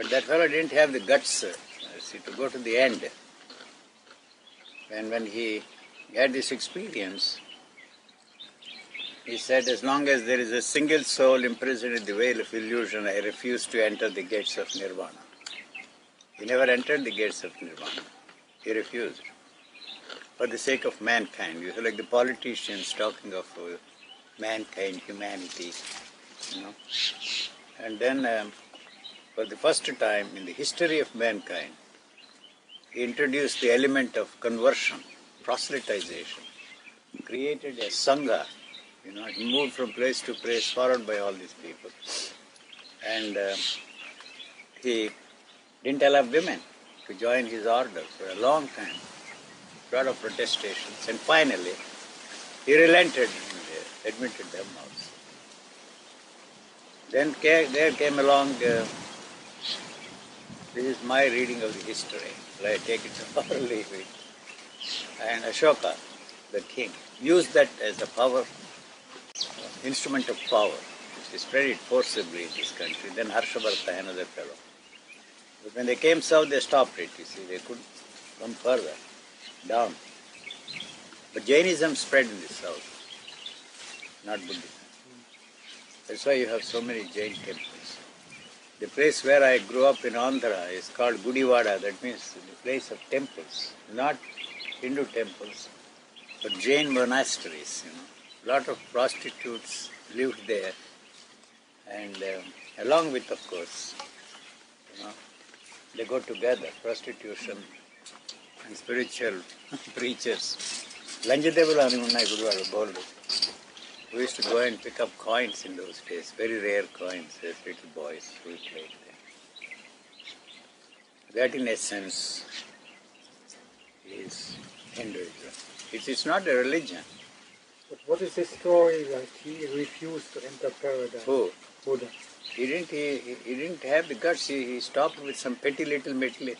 But that fellow didn't have the guts see, to go to the end. And when he had this experience, he said, As long as there is a single soul imprisoned in the veil of illusion, I refuse to enter the gates of nirvana. He never entered the gates of nirvana. He refused. For the sake of mankind. You like the politicians talking of uh, mankind, humanity, you know. And then, um, for the first time in the history of mankind, he introduced the element of conversion, proselytization, created a sangha, you know, he moved from place to place, followed by all these people. And uh, he didn't allow women to join his order for a long time. A lot of protestations, and finally, he relented and admitted them also. Then there came along, uh, this is my reading of the history, I take it or leave it. And Ashoka, the king, used that as a power, instrument of power. He spread it forcibly in this country. Then Harshavartha, another fellow. But when they came south, they stopped it, you see, they couldn't come further, down. But Jainism spread in the south, not Buddhism. That's why you have so many Jain temples. The place where I grew up in Andhra is called Gudiwada. that means the place of temples, not Hindu temples, but Jain monasteries. You know, lot of prostitutes lived there, and uh, along with, of course, you know, they go together, prostitution and spiritual preachers. ಲಂಜದೇವರ ನೀವು ಗುರುವಾರ bold we used to go and pick up coins in those days, very rare coins as little boys we played there. That in essence is Hinduism. It is not a religion. But what is the story that he refused to enter paradise? Who? Buddha. He didn't, he, he didn't have the guts. He, he stopped with some petty little mystical-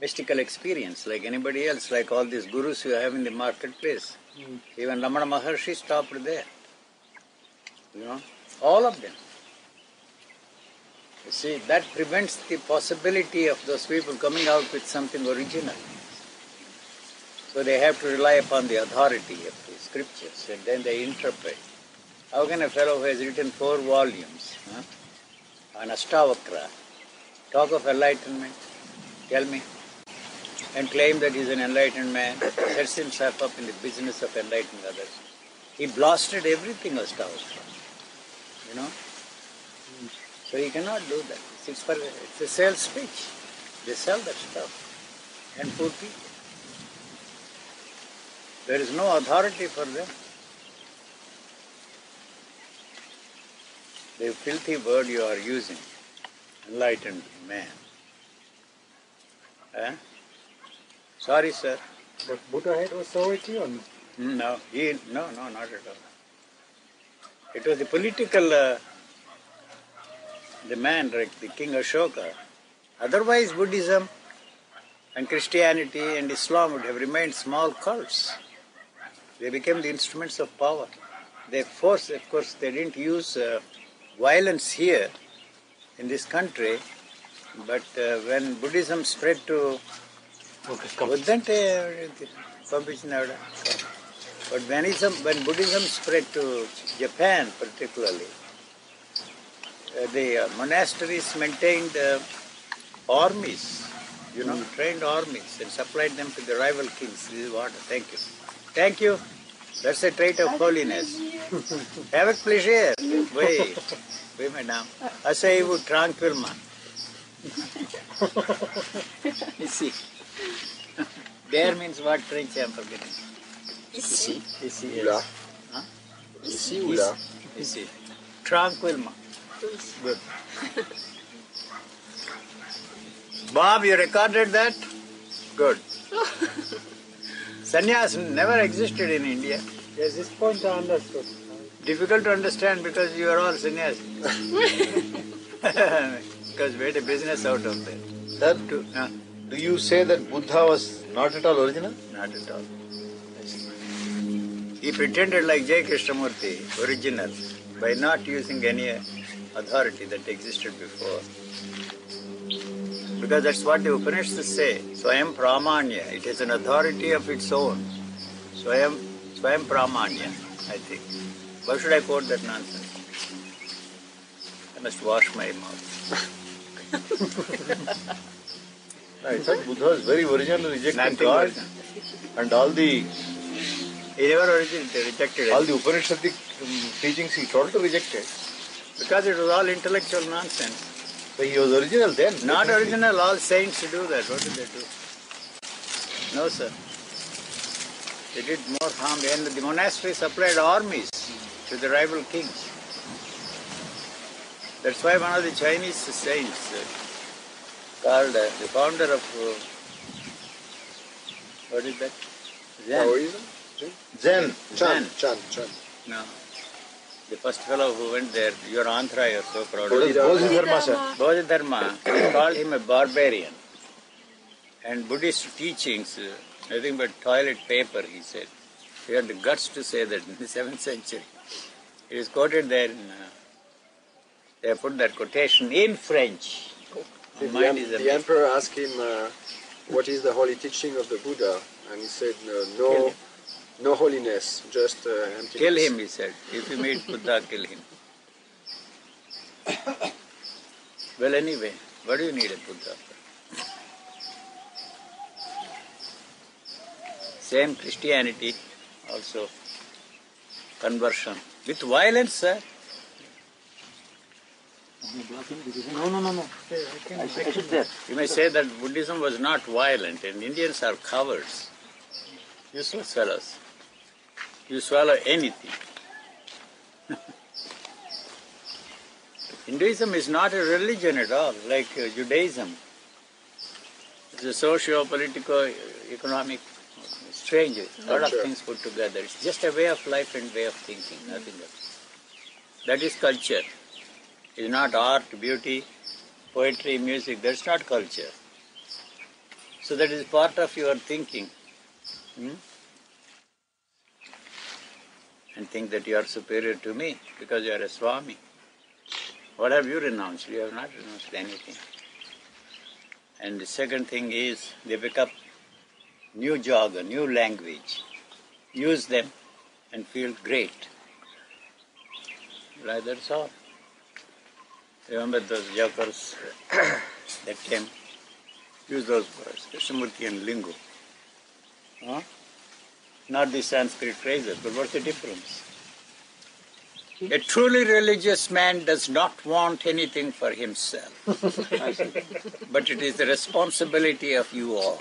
mystical experience, like anybody else, like all these gurus you have in the marketplace. Mm. Even Ramana Maharshi stopped there. You know, all of them. You see, that prevents the possibility of those people coming out with something original. So they have to rely upon the authority of the scriptures and then they interpret. How can a fellow who has written four volumes huh, on Astavakra talk of enlightenment? Tell me. And claim that he's an enlightened man, sets himself up in the business of enlightening others. He blasted everything Astavakra. You know? So he cannot do that. It's, for, it's a sales speech. They sell that stuff. And poor people. There is no authority for them. The filthy word you are using, enlightened man. Eh? Sorry, sir. But Buddha had authority or no? No, he, no, no, not at all. It was the political, uh, the man, like the King Ashoka. Otherwise, Buddhism and Christianity and Islam would have remained small cults. They became the instruments of power. They forced, of course, they didn't use uh, violence here in this country, but uh, when Buddhism spread to. Okay, come. But Buddhism, when Buddhism spread to Japan particularly, uh, the uh, monasteries maintained uh, armies, you know, trained armies and supplied them to the rival kings. This is what, thank you. Thank you. That's a trait of holiness. Avec plaisir. Oui. Oui, madame. Asseyez-vous tranquillement. you see. There means what French I'm forgetting. Ici. Ici, Ou là. Huh? Ici ou là Ici. Tranquillement. Good. Bob, you recorded that? Good. Sannyas never existed in India. Yes, this point I understood. Difficult to understand because you are all sannyas. because we had a business out of that. Sir, uh, do you say that Buddha was not at all original? not at all. He pretended like J. Krishnamurti, original, by not using any authority that existed before. Because that's what the Upanishads say. Swayam Pramanya. It is an authority of its own. Swayam, Swayam Pramanya, I think. Why should I quote that nonsense? I must wash my mouth. I thought Buddha was very original rejecting God original. and all the He never origin- rejected all it. the Upanishadic teachings he totally rejected. Because it was all intellectual nonsense. So he was original then. Not definitely. original, all saints do that. What did they do? No, sir. They did more harm. And the monastery supplied armies to the rival kings. That's why one of the Chinese saints, uh, called uh, the founder of, uh, what is that? Zen. Taoism? Zen. Chan. Chan, Chan. No. The first fellow who went there, your Andhra, you're so proud of. Bodhidharma, sir. Bodhidharma called him a barbarian. And Buddhist teachings, nothing but toilet paper, he said. He had the guts to say that in the 7th century. It is quoted there in, uh, they put that quotation in French. The, em- the emperor asked him, uh, "What is the holy teaching of the Buddha?" And he said, "No, no. No holiness, just uh, emptiness." Kill him, he said. If you meet Buddha, kill him. well, anyway, what do you need a Buddha for? Same Christianity, also conversion. With violence, sir. No, no, no, no. Hey, I can, I can. You may say that Buddhism was not violent and Indians are cowards. Useless fellows. You swallow anything. Hinduism is not a religion at all, like uh, Judaism. It's a socio-political, economic, strange, a lot of things put together. It's just a way of life and way of thinking, nothing else. That is culture. It's not art, beauty, poetry, music. That's not culture. So that is part of your thinking. Hmm? And think that you are superior to me because you are a Swami. What have you renounced? You have not renounced anything. And the second thing is they pick up new jargon, new language, use them and feel great. Like that's all. Remember those jokers that came? Use those words, Krishnamurti and Lingo. Huh? Not the Sanskrit phrases, but what's the difference? A truly religious man does not want anything for himself. but it is the responsibility of you all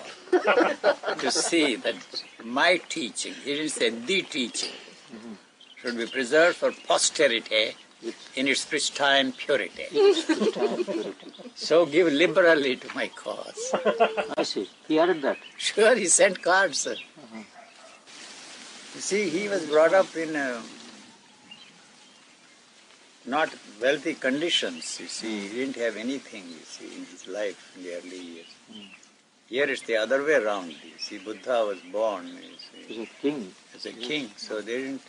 to see that my teaching, he didn't say the teaching, should be preserved for posterity in its pristine purity. so give liberally to my cause. I see. He added that. Sure, he sent cards. You see, he was brought up in uh, not wealthy conditions. You see, he didn't have anything. You see, in his life in the early years. Here it's the other way around. You see, Buddha was born you see, a king. as a king, so they didn't.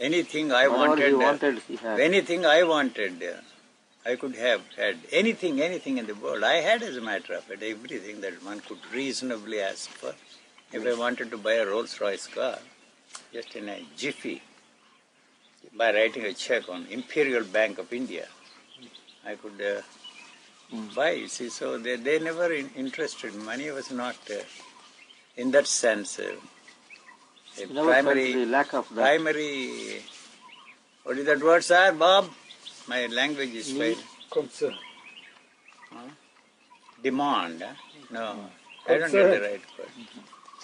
Anything I Whatever wanted, uh, he had. anything I wanted, uh, I could have had anything, anything in the world. I had, as a matter of fact, everything that one could reasonably ask for. If I wanted to buy a Rolls Royce car, just in a jiffy, by writing a check on Imperial Bank of India, I could uh, buy. You see, so they they never in, interested. Money was not, uh, in that sense, uh, a never primary the lack of that. primary what is that word sir bob my language is Need. failed Concern. demand huh? no i don't get the right word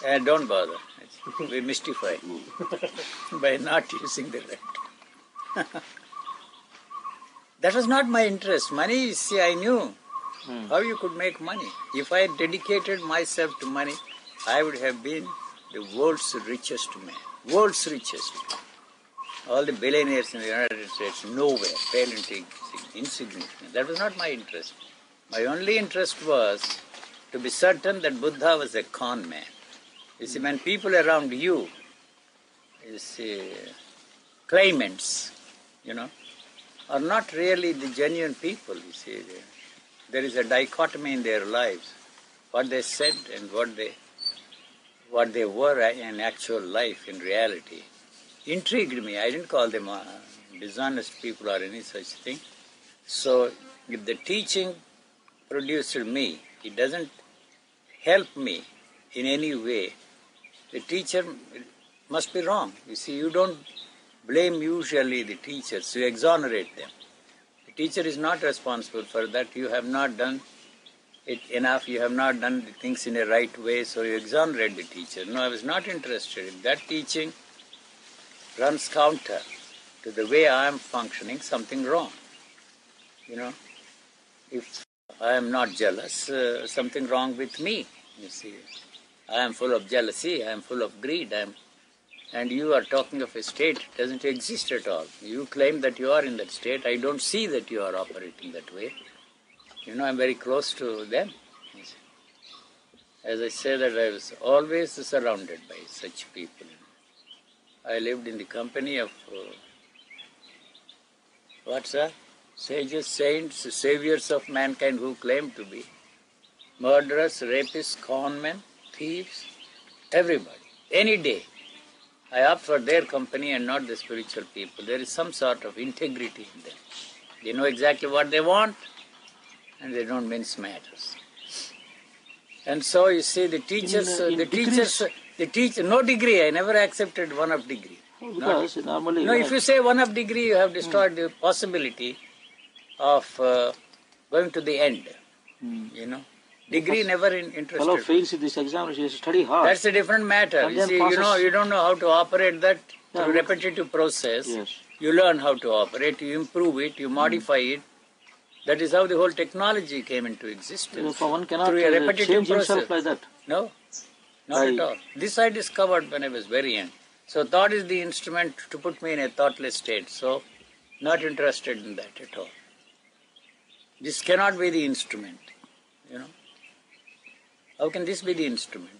uh, don't bother It's- we mystify by not using the right that was not my interest money see i knew Hmm. how you could make money if i dedicated myself to money i would have been the world's richest man world's richest all the billionaires in the United States, nowhere, and insignificant. That was not my interest. My only interest was to be certain that Buddha was a con man. You see, when people around you, you see, claimants, you know, are not really the genuine people, you see. there is a dichotomy in their lives. What they said and what they what they were in actual life, in reality, intrigued me. I didn't call them uh, dishonest people or any such thing. So, if the teaching produced me, it doesn't help me in any way, the teacher must be wrong. You see, you don't blame usually the teachers, you exonerate them. The teacher is not responsible for that. You have not done it enough, you have not done the things in a right way, so you exonerate the teacher. No, I was not interested. If that teaching runs counter to the way I am functioning, something wrong. You know, if I am not jealous, uh, something wrong with me. You see, I am full of jealousy, I am full of greed, I am, and you are talking of a state it doesn't exist at all. You claim that you are in that state. I don't see that you are operating that way. You know, I'm very close to them. As I say that I was always surrounded by such people. I lived in the company of uh, what's that? Sages, saints, saviors of mankind who claim to be murderers, rapists, conmen, thieves, everybody. Any day. I opt for their company and not the spiritual people. There is some sort of integrity in them. They know exactly what they want and they don't mince matters. And so you see, the teachers, In, uh, in the degrees- teachers, the teacher, no degree. I never accepted one of degree. Because normally, No, if you say one of degree, you have destroyed the possibility of uh, going to the end. You know, degree never in, fellow interested. fails in this examination, he has to study hard. That's a different matter. And You see, you know, you don't know how to operate that Yeah, through repetitive process. Yes. You learn how to operate, you improve it, you modify it. That is how the whole technology came into existence. So one cannot through a uh, repetitive process. himself like that. No, not Right. at all. This I discovered when I was very young. So thought is the instrument to put me in a thoughtless state. So not interested in that at all. This cannot be the instrument, you know. How can this be the instrument?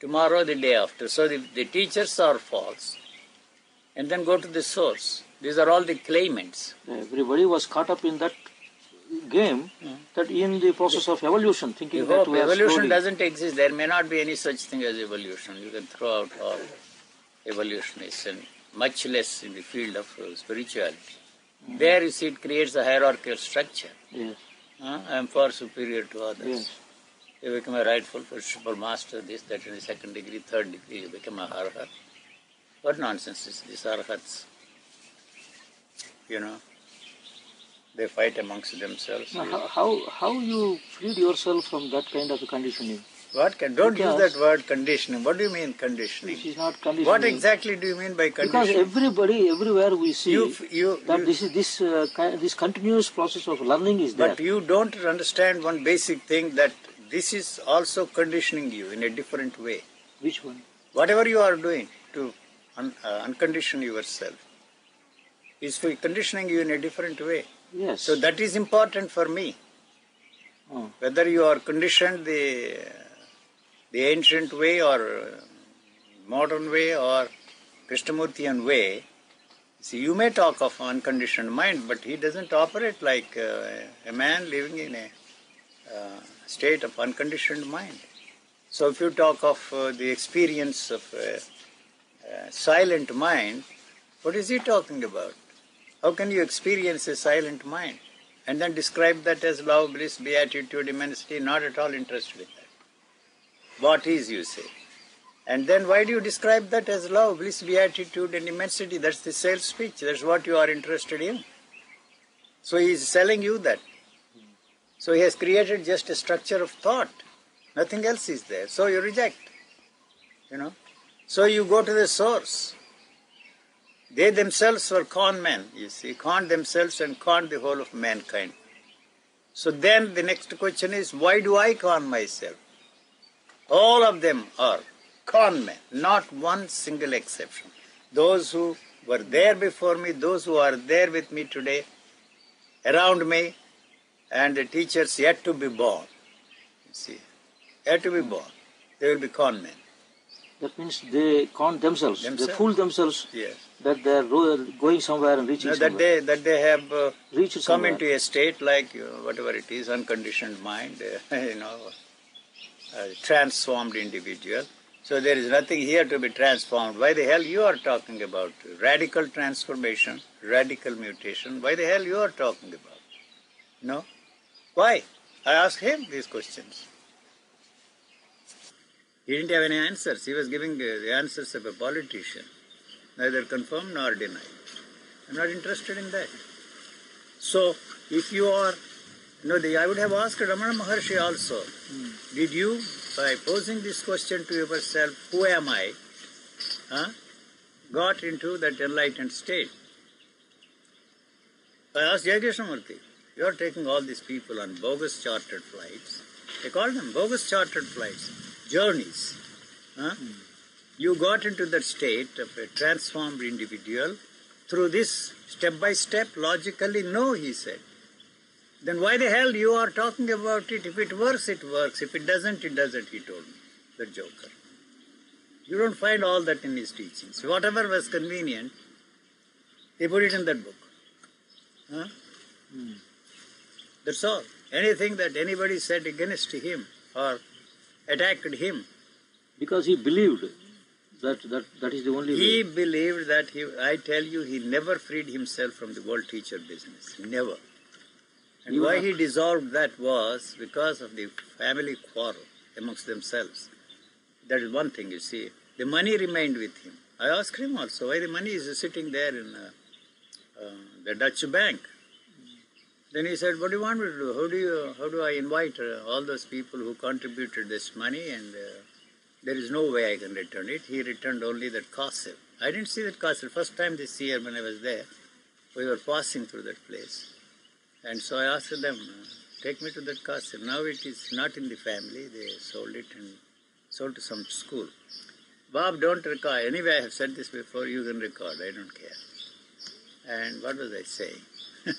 Tomorrow, the day after. So the, the teachers are false. And then go to the source. These are all the claimants. Everybody was caught up in that game that in the process of evolution, thinking You that hope evolution slowly- doesn't exist. There may not be any such thing as evolution. You can throw out all evolutionists and much less in the field of uh, spirituality. There you see it creates a hierarchical structure. Yes, Huh? I am far superior to others. yes. You become a rightful principal master, this, that, in the second degree, third degree, you become a arhat. What nonsense is this arhats? You know, they fight amongst themselves. Now, how, how, how you freed yourself from that kind of conditioning? What can, don't use that word conditioning. What do you mean conditioning? This is not conditioning. What exactly do you mean by conditioning? Because everybody, everywhere we see You, you, that you- this is this uh, this continuous process of learning is there. but you don't understand one basic thing that this is also conditioning you in a different way. Which one? Whatever you are doing to un, uh, uncondition yourself is conditioning you in a different way. Yes. So that is important for me. Oh. Whether you are conditioned the the ancient way or uh, modern way or Krishnamurtian way, see, you may talk of unconditioned mind, but he doesn't operate like uh, a man living in a uh, state of unconditioned mind. So if you talk of uh, the experience of a, silent mind, what is he talking about? How can you experience a silent mind? And then describe that as love, bliss, beatitude, immensity, not at all interested in that. What is, you say? And then why do you describe that as love, bliss, beatitude, and immensity? That's the sales speech. That's what you are interested in. So he is selling you that. So he has created just a structure of thought. Nothing else is there. So you reject. You know? So you go to the source. They themselves were con men, you see, conned themselves and conned the whole of mankind. So then the next question is, why do I con myself? All of them are con men, not one single exception. Those who were there before me, those who are there with me today, around me, and the teachers yet to be born. You see, yet to be born. They will be con men. That means they con themselves. They fool themselves Yes. that they are going somewhere and reaching No, that somewhere. they that they have uh, Reached come somewhere. into a state like uh, whatever it is, unconditioned mind, uh, you know, a transformed individual. So there is nothing here to be transformed. Why the hell you are talking about radical transformation, radical mutation? Why the hell you are talking about? No, why? I asked him these questions. He didn't have any answers. He was giving uh, the answers of a politician, neither confirm nor deny. I'm not interested in that. So, if you are, no, the, I would have asked Ramana Maharshi also, did you, by posing this question to yourself, who am I, huh, got into that enlightened state? I asked J. Krishnamurti, you are taking all these people on bogus chartered flights. They call them bogus chartered flights, journeys. Huh? Hmm. You got into that state of a transformed individual through this step by step, logically, no, he said. Then why the hell you are talking about it? If it works, it works. If it doesn't, it doesn't, he told me, the joker. You don't find all that in his teachings. Whatever was convenient, he put it in that book. Huh? Hmm. That's all. Anything that anybody said against him or attacked him, Because he believed that, that that is the only he way. believed that he, I tell you, he never freed himself from the world teacher business. Never. And You why he dissolved that was because of the family quarrel amongst themselves. That is one thing, you see. The money remained with him. I asked him also why the money is sitting there in uh, uh, the Dutch bank. Then he said, "What do you want me to do? How do you, how do I invite uh, all those people who contributed this money? And uh, there is no way I can return it." He returned only that castle. I didn't see that castle. First time this year when I was there, we were passing through that place, and so I asked them, "Take me to that castle." Now it is not in the family. They sold it and sold to some school. Bob, don't record. Anyway, I have said this before. You can record. I don't care. And what was I saying?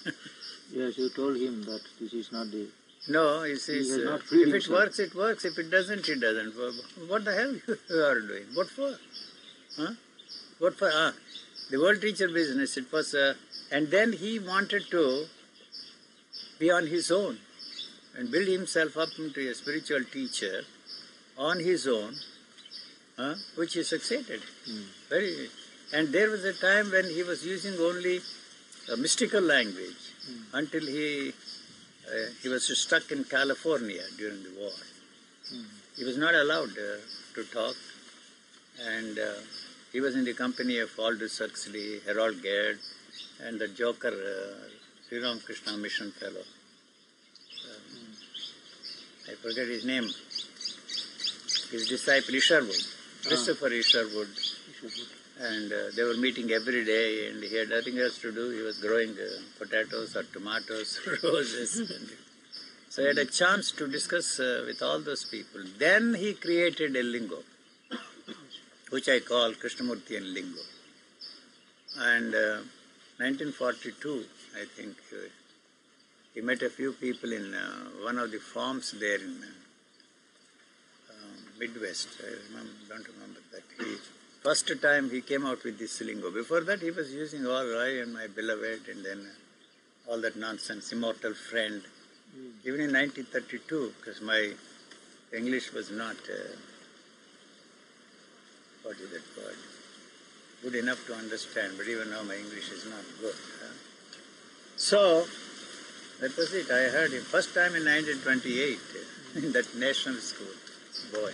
Yes, you told him that this is not the. No, he says, has uh, if it himself. works, it works. If it doesn't, it doesn't. Wha- What the hell you are doing? What for? Huh? What for? Ah, the world teacher business, it was, uh, and then he wanted to be on his own and build himself up into a spiritual teacher on his own, huh? which he succeeded. Very, and there was a time when he was using only a mystical language until he uh, he was stuck in California during the war. He was not allowed uh, to talk, and uh, he was in the company of Aldous Huxley, Gerald Heard, and the Joker, uh, Sri Ramakrishna Mission fellow. Um, I forget his name. His disciple Isherwood, Christopher Isherwood, and uh, they were meeting every day, and he had nothing else to do. He was growing uh, potatoes or tomatoes, or roses. and so he had a chance to discuss uh, with all those people. Then he created a lingo, which I call Krishnamurtian lingo. And uh, 1942, I think, uh, he met a few people in uh, one of the farms there in uh, um, Midwest. I remember, don't remember that. He, first time he came out with this lingo. Before that, he was using all I and my beloved, and then all that nonsense, immortal friend. Even in 1932, because my English was not, uh, what is that word, good enough to understand, but even now my English is not good. huh? So, that was it. I heard him first time in 1928 uh, in that national school. Boy,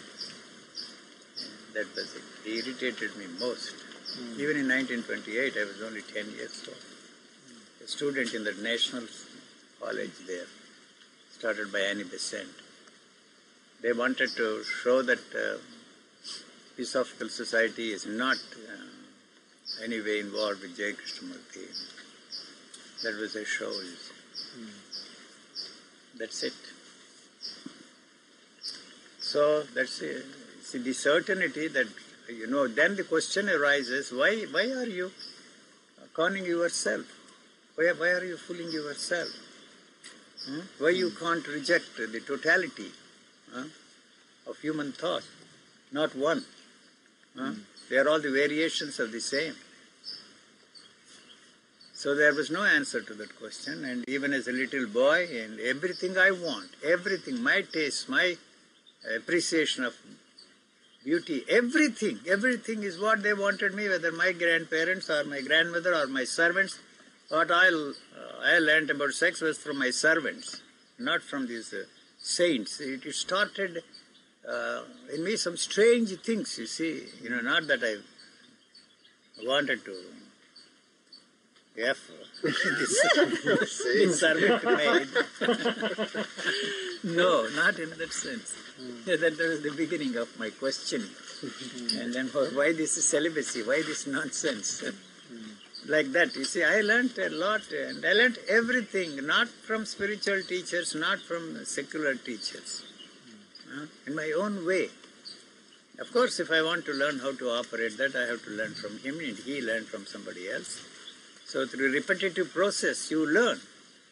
that was it. He irritated me most. Even in 1928, I was only 10 years old. A student in the national college there, started by Annie Besant. They wanted to show that uh, Theosophical Society is not uh, any way involved with J. Krishnamurti. That was a show. see. That's it. So that's it. See the certainty that you know. Then the question arises: Why? Why are you conning yourself? Why? Why are you fooling yourself? Hmm? Why you can't reject the totality huh, of human thought? Not one. Huh? They are all the variations of the same. So there was no answer to that question. And even as a little boy, and everything I want, everything, my taste, my appreciation of beauty, everything, everything is what they wanted me, whether my grandparents or my grandmother or my servants. What I, uh, I learned about sex was from my servants, not from these uh, saints. It it started uh, in me some strange things, you see. You know, not that I wanted to F this, this servant maid. no, not in that sense. That was the beginning of my questioning. and then for why this celibacy, why this nonsense? like that. You see, I learnt a lot, and I learnt everything, not from spiritual teachers, not from secular teachers, uh, in my own way. Of course, if I want to learn how to operate that, I have to learn from him, and he learned from somebody else. So, through repetitive process, you learn.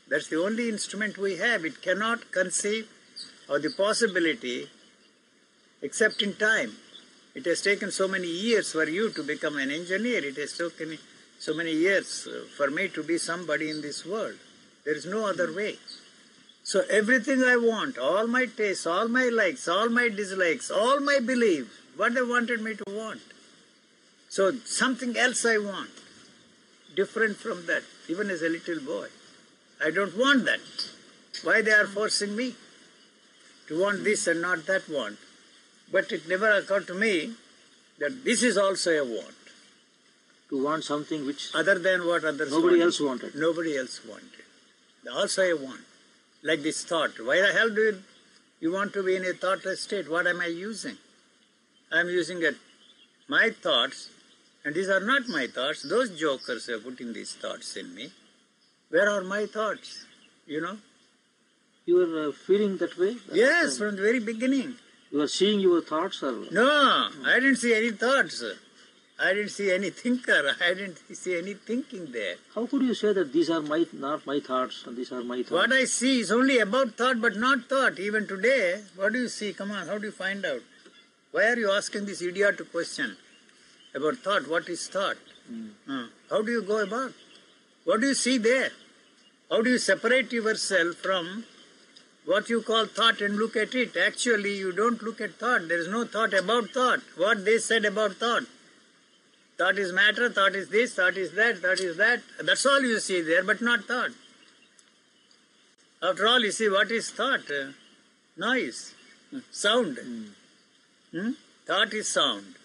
That's the only instrument we have. It cannot conceive of the possibility except in time. It has taken so many years for you to become an engineer. It has taken so many years uh, for me to be somebody in this world. There is no other way. So everything I want, all my tastes, all my likes, all my dislikes, all my beliefs, what they wanted me to want. So something else I want, different from that, even as a little boy. I don't want that. Why they are forcing me to want this and not that want? But it never occurred to me that this is also a want, To want something which other than what others nobody wanted. else wanted. Nobody else wanted. Also a want. Like this thought. Why the hell do you, you want to be in a thoughtless state? What am I using? I am using it, my thoughts, and these are not my thoughts. Those jokers are putting these thoughts in me. Where are my thoughts? You know? You are uh, feeling that way? Yes, from the very beginning. You are seeing your thoughts or No, I didn't see any thoughts. I didn't see any thinker. I didn't see any thinking there. how could you say that these are my not my thoughts and these are my thoughts? What I see is only about thought, but not thought. Even today, what do you see? Come on, how do you find out? Why are you asking this idiotic question about thought? What is thought? Uh, how do you go about? What do you see there? How do you separate yourself from what you call thought and look at it? Actually, you don't look at thought. There is no thought about thought. What they said about thought. Thought is matter, thought is this, thought is that, thought is that. That's all you see there, but not thought. After all, you see, what is thought? Uh, noise, sound. Hmm? Thought is sound.